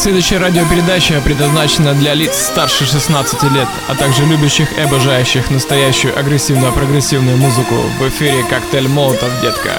Следующая радиопередача предназначена для лиц старше 16 лет, а также любящих и обожающих настоящую агрессивную прогрессивную музыку. В эфире «Коктейль Молотов, детка».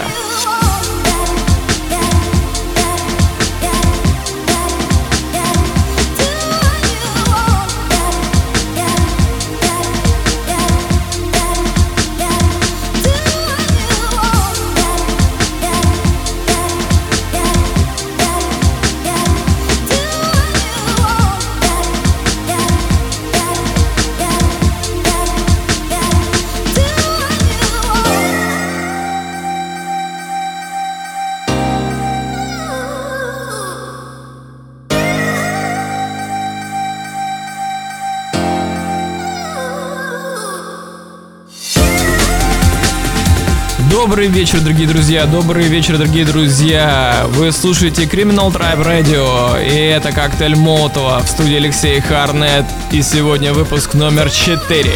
Добрый вечер, дорогие друзья, добрый вечер, дорогие друзья. Вы слушаете Criminal Tribe Radio, и это коктейль Молотова в студии Алексей Харнет. И сегодня выпуск номер 4.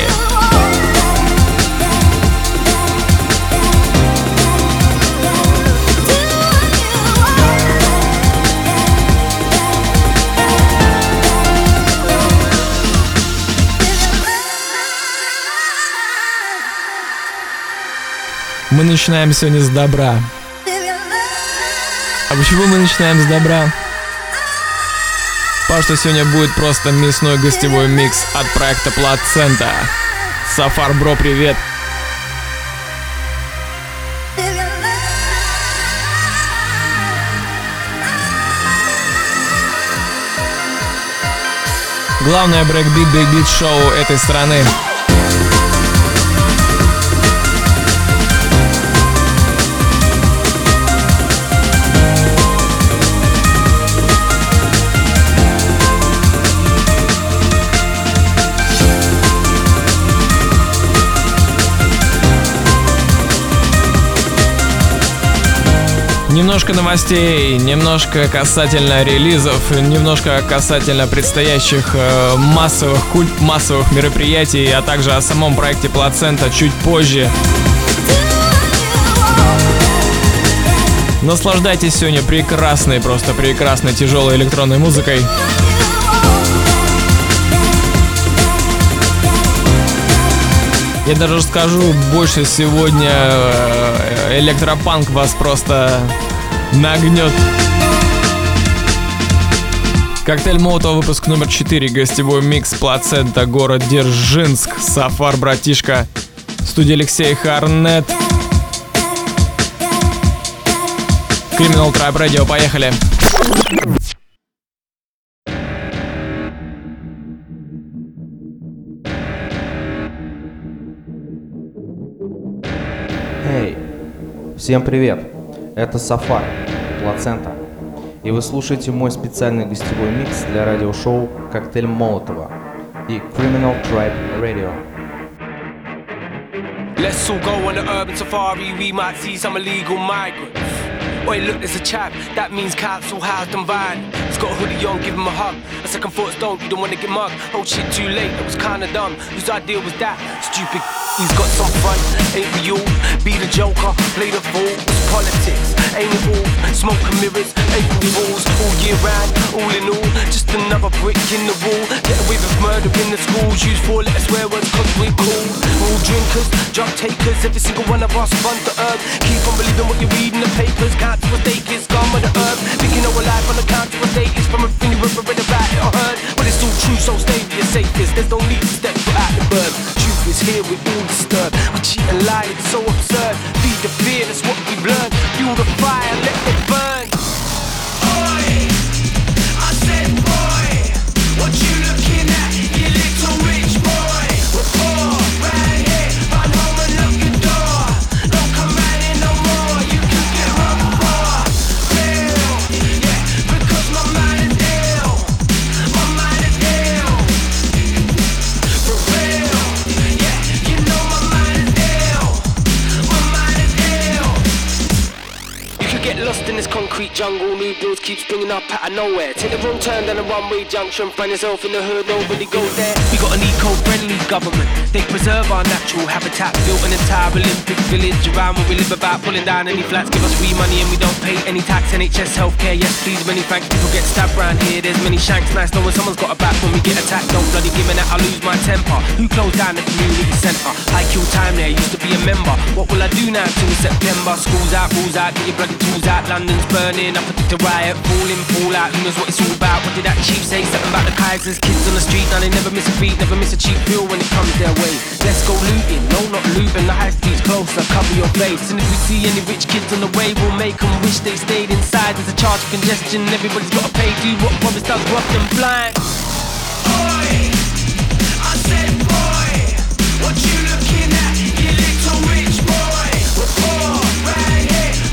Начинаем сегодня с добра. А почему мы начинаем с добра? Потому что сегодня будет просто мясной гостевой микс от проекта Плацента. Сафар Бро, привет! Главное брейкбит, брейкбит шоу этой страны. Немножко новостей, немножко касательно релизов, немножко касательно предстоящих э, массовых культ массовых мероприятий, а также о самом проекте Плацента чуть позже. Наслаждайтесь сегодня прекрасной, просто прекрасной тяжелой электронной музыкой. Я даже скажу, больше сегодня э, электропанк вас просто нагнет. Коктейль Молотова, выпуск номер 4, гостевой микс, плацента, город Держинск, Сафар, братишка, студия Алексей Харнет. Criminal Tribe Radio, поехали. Всем привет! Это Сафар, Плацента. И вы слушаете мой специальный гостевой микс для радиошоу «Коктейль Молотова» и Criminal Tribe Radio. Let's all go on the urban safari, we might see some illegal migrants. Wait, look, there's a chap, that means council housed and van. Got a hoodie on, give him a hug. A second thoughts don't, you don't wanna get mugged. Oh shit, too late, that was kinda dumb. Whose idea was that? Stupid He's got some fun, ain't we all? Be the joker, play the fool. It's politics, ain't it all? Smoke and mirrors, April fools, all year round, all in all. Just another brick in the wall. Get away with murder in the schools. Use four letter swear words cause we cool. All drinkers, drug takers. Every single one of us runs the herb. Keep on believing what you read in the papers. Count to a stake is gone with the herb. Thinking our life on the count to a date is from you ever read about it or heard. But it's all true, so stay for your safest. There's no need to step out the bird Truth is here, we all disturbed. We cheat and lie, it's so absurd. Feed the fear, that's what we've learned. Fuel the fire, let it burn. Jungle. New builds keep springing up out of nowhere. Take the wrong turn down a one-way junction. Find yourself in the hood, nobody goes there. We got an eco-friendly government. They preserve our natural habitat. Built an entire Olympic village around where we live about. Pulling down any flats, give us free money and we don't pay any tax. NHS healthcare, yes please, many thanks. People get stabbed round here. There's many shanks. Nice knowing someone's got a back when we get attacked. Don't bloody give me that, I lose my temper. Who closed down the community centre? I kill time there, used to be a member. What will I do now till September? School's out, rules out, get your bloody tools out. London's burning, I predict a riot. Falling, fall out, who knows what it's all about? What did that chief say? Something about the Kaisers, kids on the street. Now they never miss a beat, never miss a cheap bill when it comes their way. Let's go looting, no not looting. The high street's closer, cover your face. And if we see any rich kids on the way, we'll make them wish they stayed inside. There's a charge of congestion, everybody's gotta pay. Do what promise does, rough them blind. Boy, I said boy, what you looking at, you little rich boy? We're poor, right here,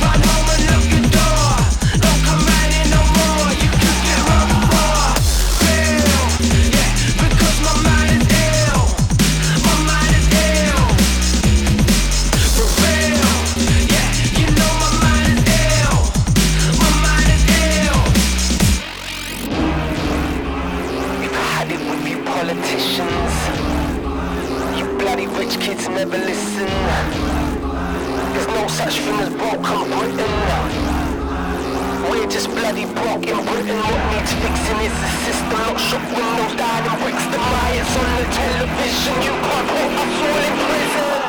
never listen. There's no such thing as broken Britain. We're just bloody broke in Britain. What needs fixing is the system. Not shop windows, died in bricks. The riots on the television. You can't put us all in prison.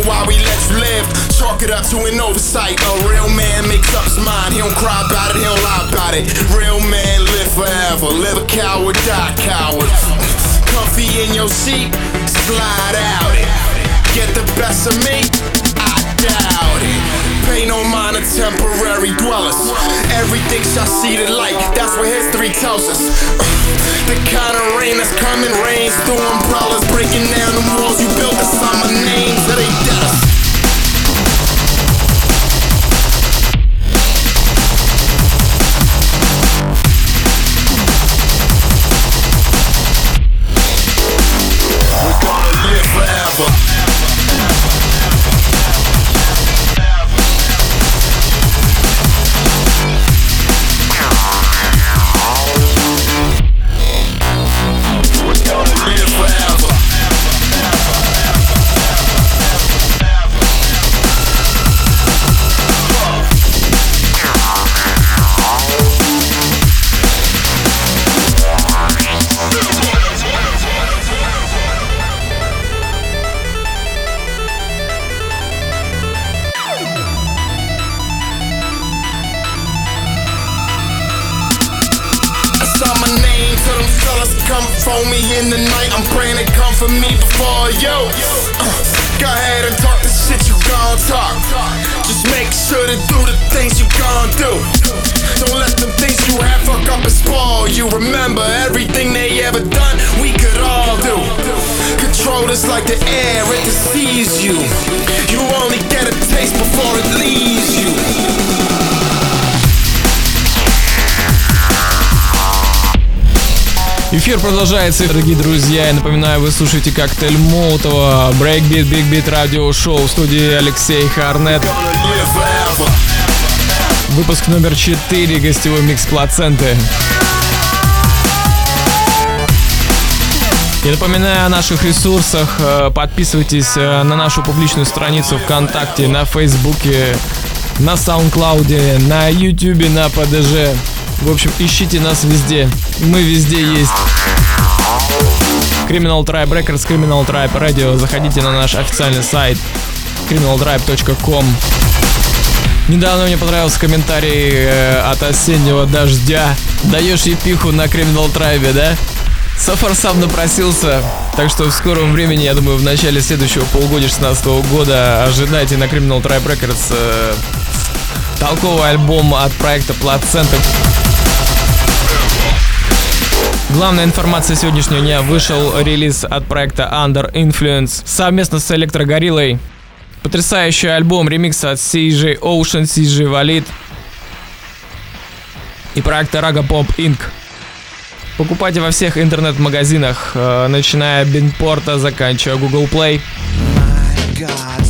know why we let you live. Chalk it up to an oversight. A real man makes up his mind. He don't cry about it, he don't lie about it. Real man live forever. Live a coward, die coward. Comfy in your seat, slide out it. Get the best of me, I doubt it pain no mind are temporary dwellers. Everything shall see the light, that's what history tells us. the kind of rain that's coming rains through umbrellas, breaking down the walls you built to sign my name. that ain't dead. продолжается, дорогие друзья. Я напоминаю, вы слушаете коктейль Молотова, Breakbeat, Big Beat, радио-шоу в студии Алексей Харнет. Выпуск номер 4, гостевой микс Плаценты. Я напоминаю о наших ресурсах. Э, подписывайтесь э, на нашу публичную страницу ВКонтакте, на Фейсбуке, на Саундклауде, на Ютубе, на ПДЖ. В общем, ищите нас везде. Мы везде есть. Criminal Tribe Records, Criminal Tribe Radio. Заходите на наш официальный сайт criminaltribe.com. Недавно мне понравился комментарий э, от осеннего дождя. Даешь епиху на Criminal Tribe, да? Сафар сам напросился, так что в скором времени, я думаю, в начале следующего полугодия 16 года ожидайте на Criminal Tribe Records э, толковый альбом от проекта Плацента. Главная информация сегодняшнего дня вышел релиз от проекта Under Influence совместно с Электрогориллой. Потрясающий альбом ремикса от CJ Ocean, CJ Valid и проекта Raga Pop Inc. Покупайте во всех интернет-магазинах, э, начиная от Бинпорта, заканчивая Google Play. My God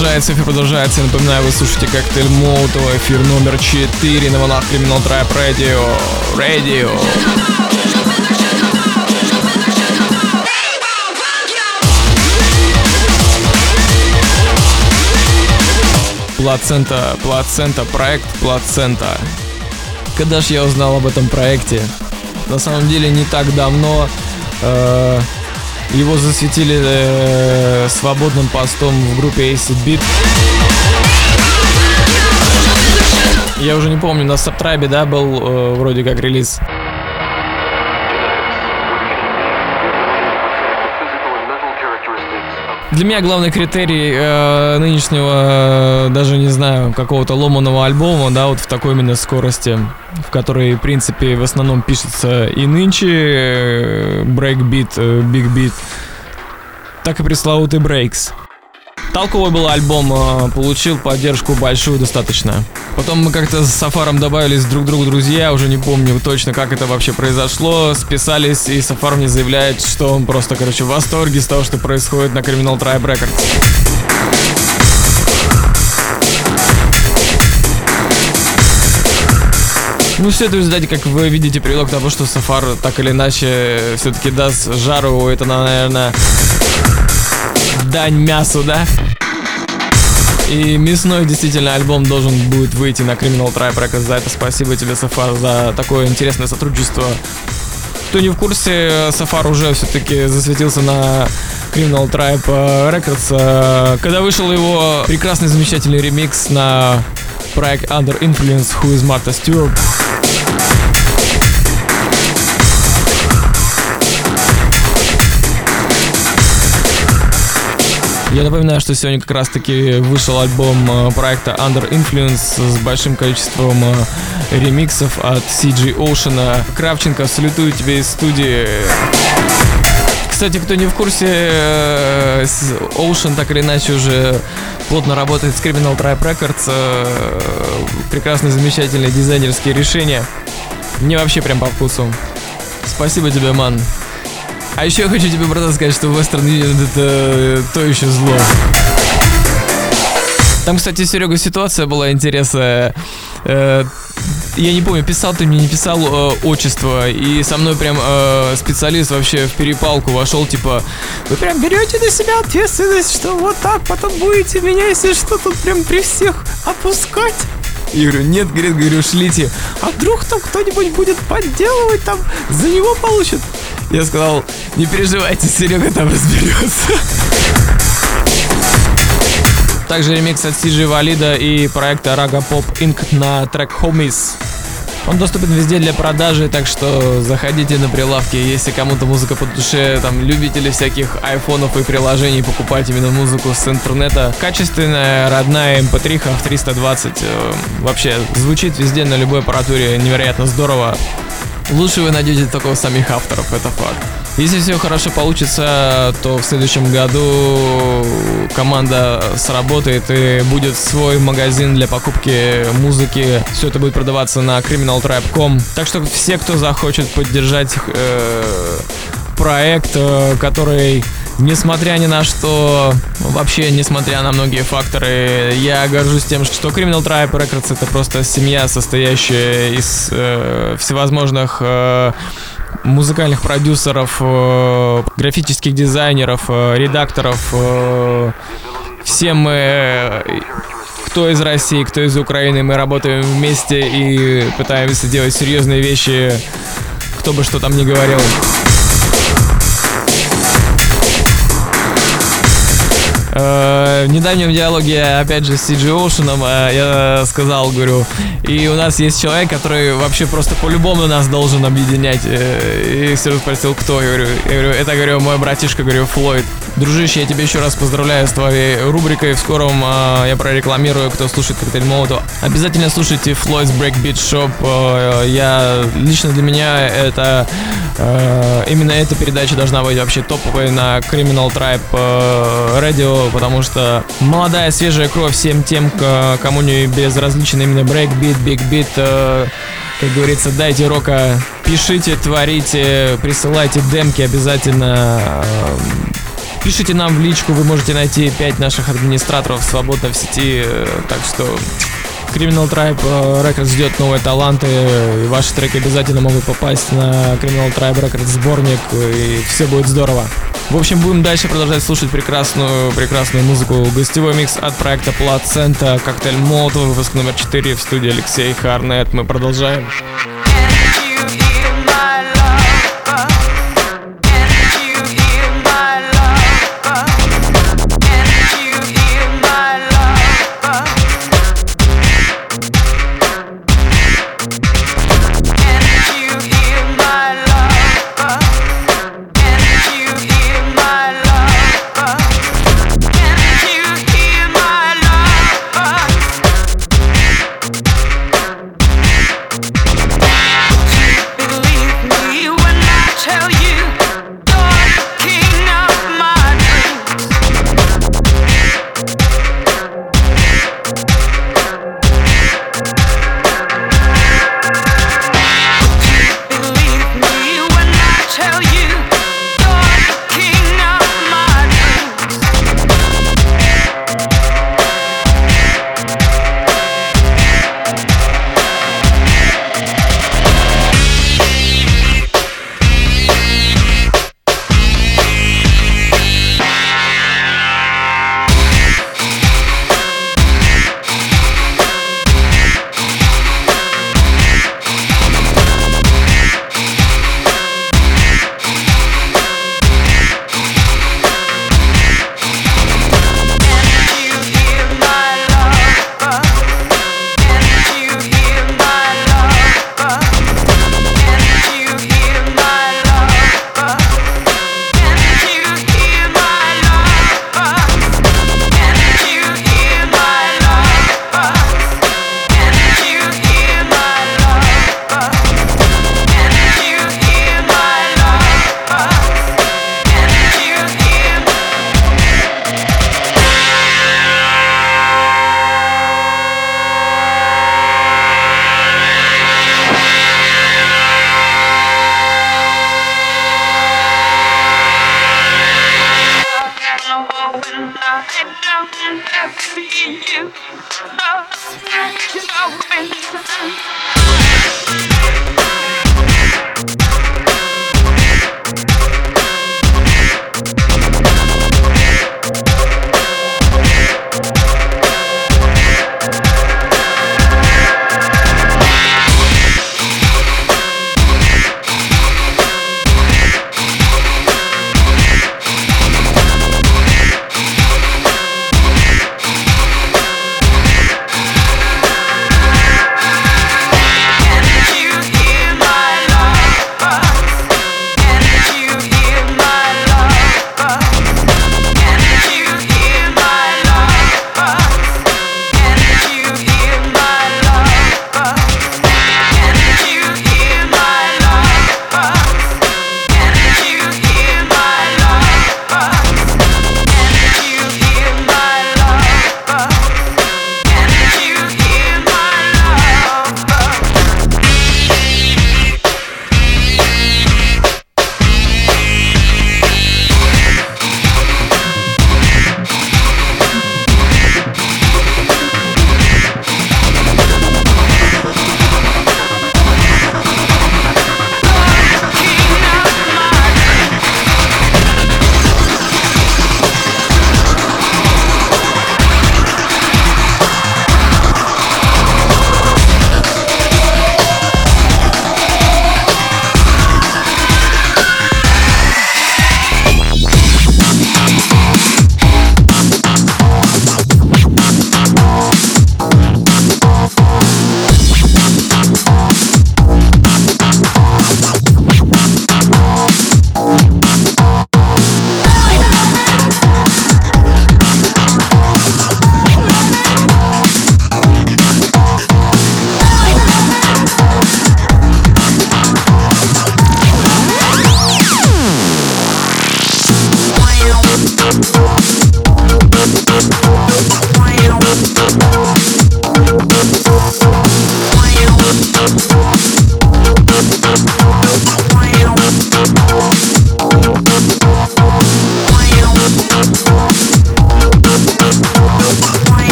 продолжается, эфир продолжается. Напоминаю, вы слушаете коктейль Молотова, эфир номер 4 на волнах Criminal Tribe Radio. Radio. Плацента, плацента, проект плацента. Когда ж я узнал об этом проекте? На самом деле не так давно э, его засветили э, свободным постом в группе Acid Beat. Я уже не помню, на Сабтрайбе, да, был э, вроде как релиз. Для меня главный критерий э, нынешнего, э, даже не знаю, какого-то ломаного альбома, да, вот в такой именно скорости, в которой, в принципе, в основном пишется и нынче э, брейкбит, э, биг-бит, так и пресловутый брейкс. Толковый был альбом, э, получил поддержку большую достаточно. Потом мы как-то с Сафаром добавились друг другу друзья, уже не помню точно, как это вообще произошло. Списались, и Сафар мне заявляет, что он просто, короче, в восторге с того, что происходит на Criminal Tribe Records. Ну, все это в результате, как вы видите, привело к тому, что Сафар так или иначе все-таки даст жару. Это, наверное, дань мясу, да? И мясной действительно альбом должен будет выйти на Criminal Tribe Records. За это спасибо тебе, Сафар, за такое интересное сотрудничество. Кто не в курсе, Сафар уже все-таки засветился на Criminal Tribe э, Records, э, когда вышел его прекрасный замечательный ремикс на проект Under Influence Who is Martha Stewart. Я напоминаю, что сегодня как раз таки вышел альбом э, проекта Under Influence с большим количеством э, ремиксов от CG Ocean. Кравченко, салютую тебе из студии. Кстати, кто не в курсе, э, Ocean так или иначе уже плотно работает с Criminal Tribe Records. Прекрасные, замечательные дизайнерские решения. Мне вообще прям по вкусу. Спасибо тебе, ман. А еще я хочу тебе, братан, сказать, что Western Union это э, то еще зло. Там, кстати, Серега, ситуация была интересная. Э, я не помню, писал ты мне, не писал э, отчество, и со мной прям э, специалист вообще в перепалку вошел, типа, вы прям берете на себя ответственность, что вот так потом будете меня, если что, тут прям при всех опускать. Я говорю, нет, говорит, говорю, шлите. А вдруг там кто-нибудь будет подделывать, там за него получит? Я сказал, не переживайте, Серега там разберется. Также ремикс от CG Валида и проекта Raga Pop Inc. на трек Homies. Он доступен везде для продажи, так что заходите на прилавки, если кому-то музыка по душе, там, любители всяких айфонов и приложений покупать именно музыку с интернета. Качественная, родная MP3 в 320. э, Вообще, звучит везде на любой аппаратуре, невероятно здорово. Лучше вы найдете только у самих авторов, это факт. Если все хорошо получится, то в следующем году команда сработает и будет свой магазин для покупки музыки. Все это будет продаваться на criminaltribe.com. Так что все, кто захочет поддержать э, проект, э, который Несмотря ни на что, вообще несмотря на многие факторы, я горжусь тем, что Criminal Tribe Records это просто семья, состоящая из э, всевозможных э, музыкальных продюсеров, э, графических дизайнеров, э, редакторов. э, все мы, кто из России, кто из Украины, мы работаем вместе и пытаемся делать серьезные вещи, кто бы что там ни говорил. Э, В недавнем диалоге, опять же, с CG Ocean э, я сказал, говорю, и у нас есть человек, который вообще просто по-любому нас должен объединять. Э, И Серега спросил, кто? Я говорю, я говорю, это, говорю, мой братишка, говорю, Флойд. Дружище, я тебя еще раз поздравляю с твоей рубрикой. В скором э, я прорекламирую, кто слушает Коктейль Молотова. Обязательно слушайте Floyd's Breakbeat Shop. Я, лично для меня это именно эта передача должна быть вообще топовой на Criminal Tribe э, Radio, потому что молодая, свежая кровь всем тем, кому не безразличен именно брейкбит, бигбит, э, как говорится, дайте рока, пишите, творите, присылайте демки обязательно. э, Пишите нам в личку, вы можете найти 5 наших администраторов свободно в сети, э, так что Criminal Tribe э, Records ждет новые таланты, и ваши треки обязательно могут попасть на Criminal Tribe Records сборник, и все будет здорово. В общем, будем дальше продолжать слушать прекрасную, прекрасную музыку. Гостевой микс от проекта Плацента, коктейль Молотова, выпуск номер 4 в студии Алексей Харнет. Мы продолжаем. Can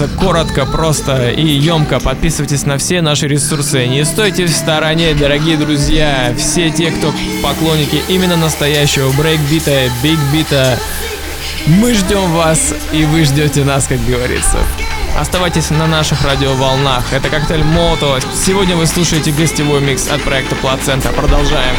стараемся коротко, просто и емко. Подписывайтесь на все наши ресурсы. Не стойте в стороне, дорогие друзья. Все те, кто поклонники именно настоящего брейкбита, бигбита, мы ждем вас, и вы ждете нас, как говорится. Оставайтесь на наших радиоволнах. Это коктейль Мото. Сегодня вы слушаете гостевой микс от проекта Плацента. Продолжаем.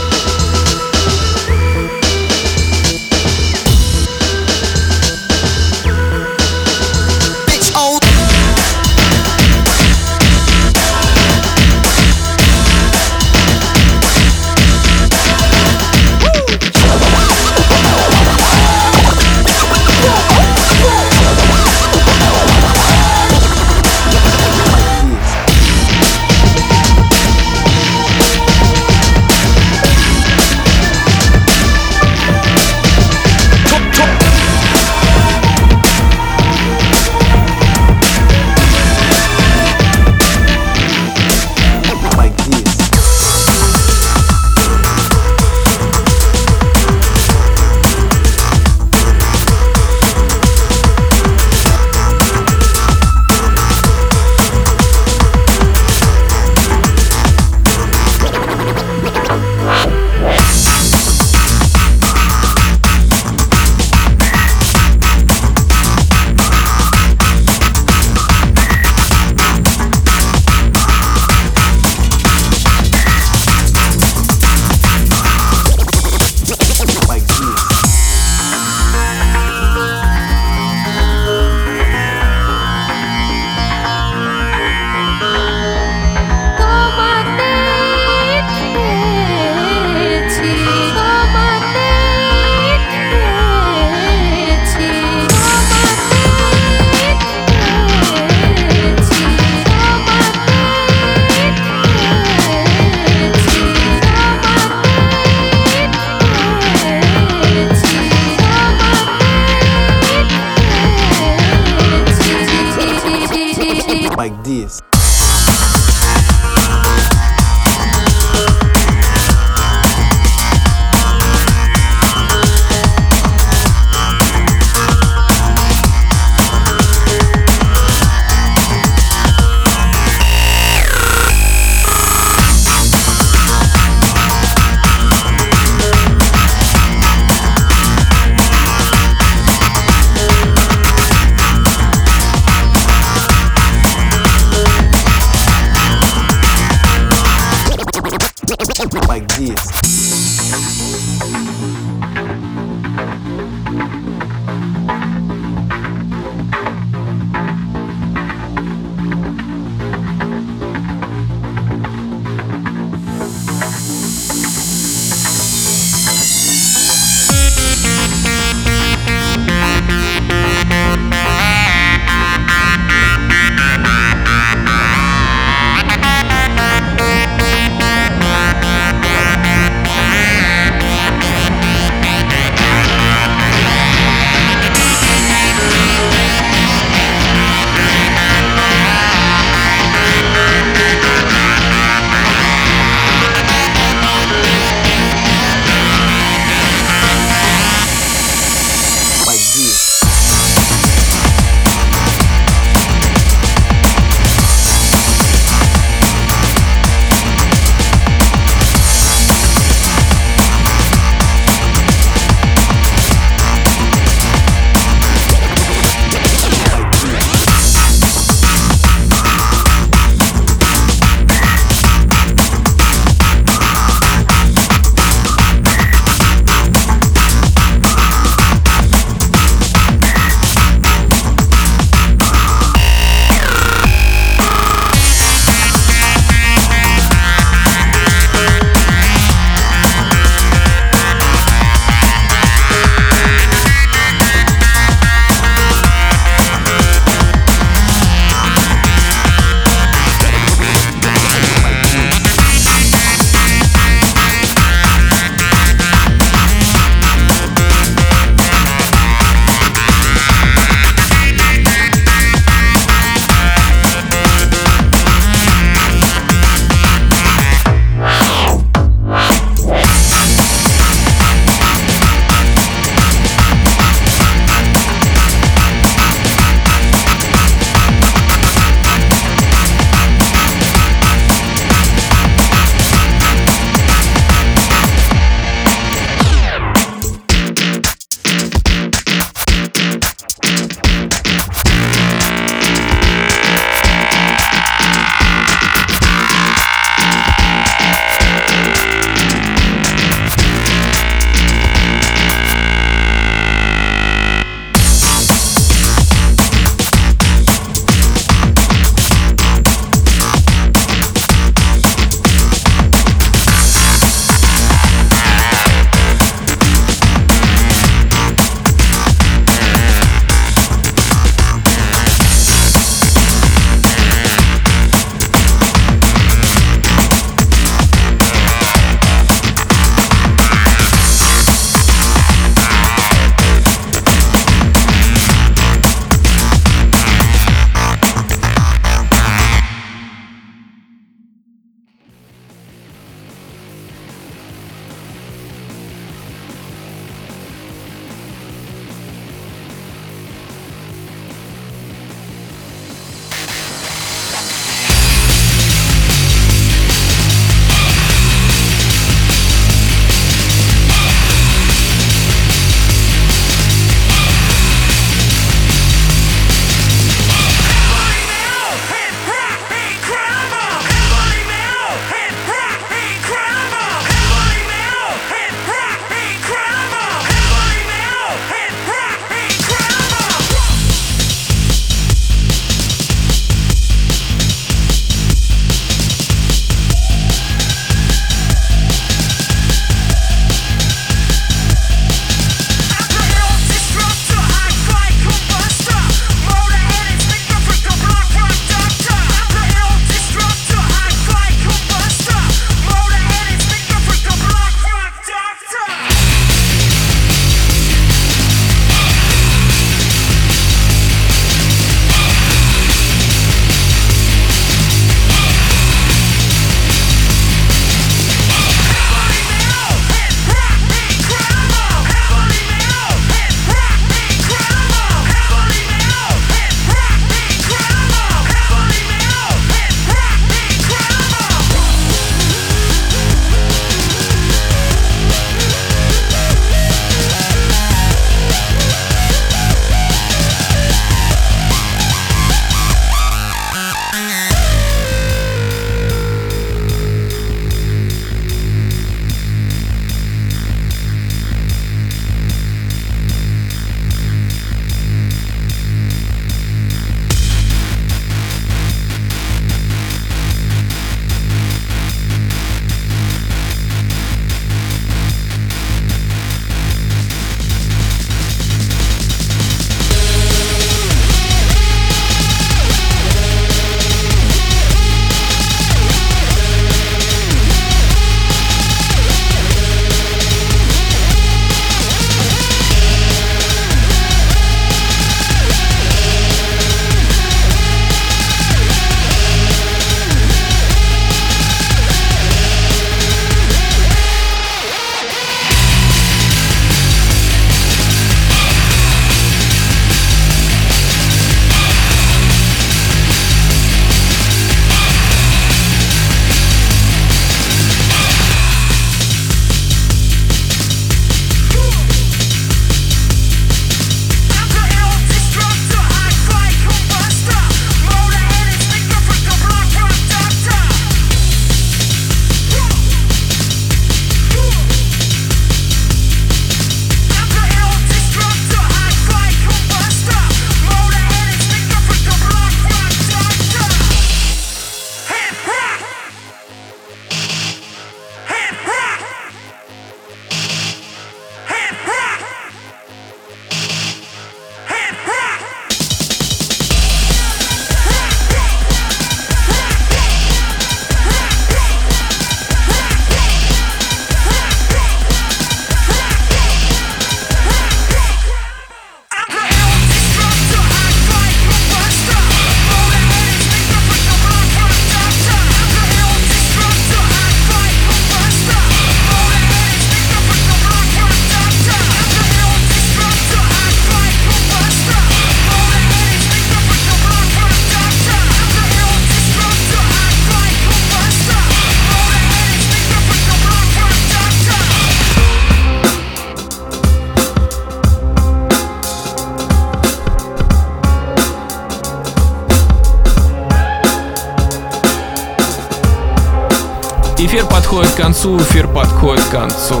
Подходит к концу, эфир подходит к концу.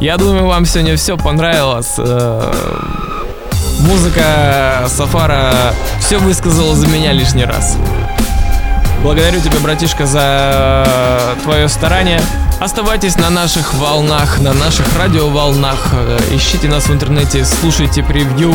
Я думаю, вам сегодня все понравилось. Э, Музыка Сафара все высказала за меня лишний раз. Благодарю тебя, братишка, за твое старание. Оставайтесь на наших волнах, на наших радиоволнах. Э, Ищите нас в интернете, слушайте превью.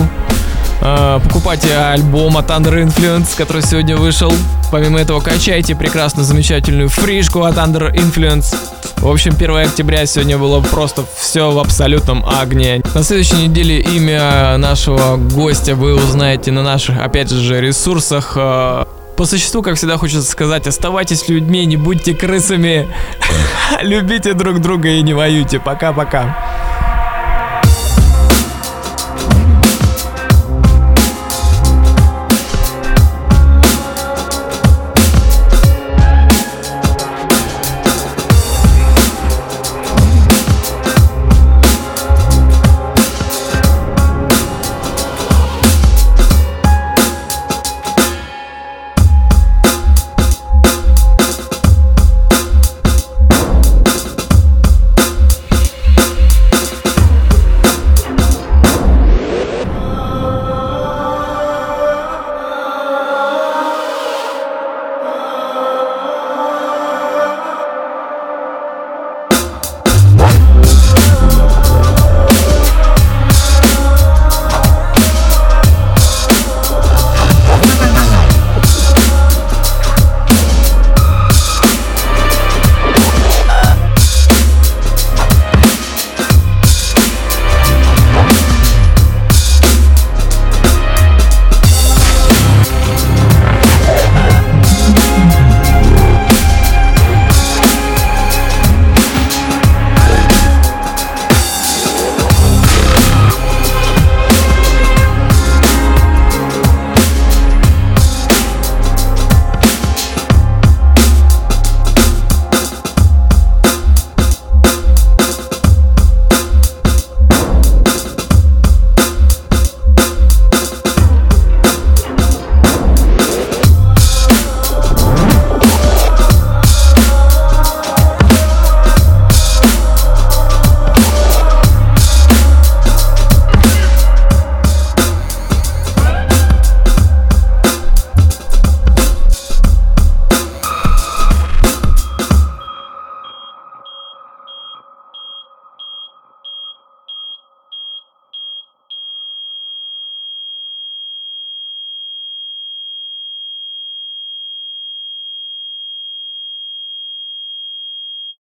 Э, Покупайте альбом от Under Influence, который сегодня вышел. Помимо этого, качайте прекрасную, замечательную фришку от Under Influence. В общем, 1 октября сегодня было просто все в абсолютном огне. На следующей неделе имя нашего гостя вы узнаете на наших, опять же, ресурсах. Э, По существу, как всегда, хочется сказать, оставайтесь людьми, не будьте крысами. Любите друг друга и не воюйте. Пока-пока.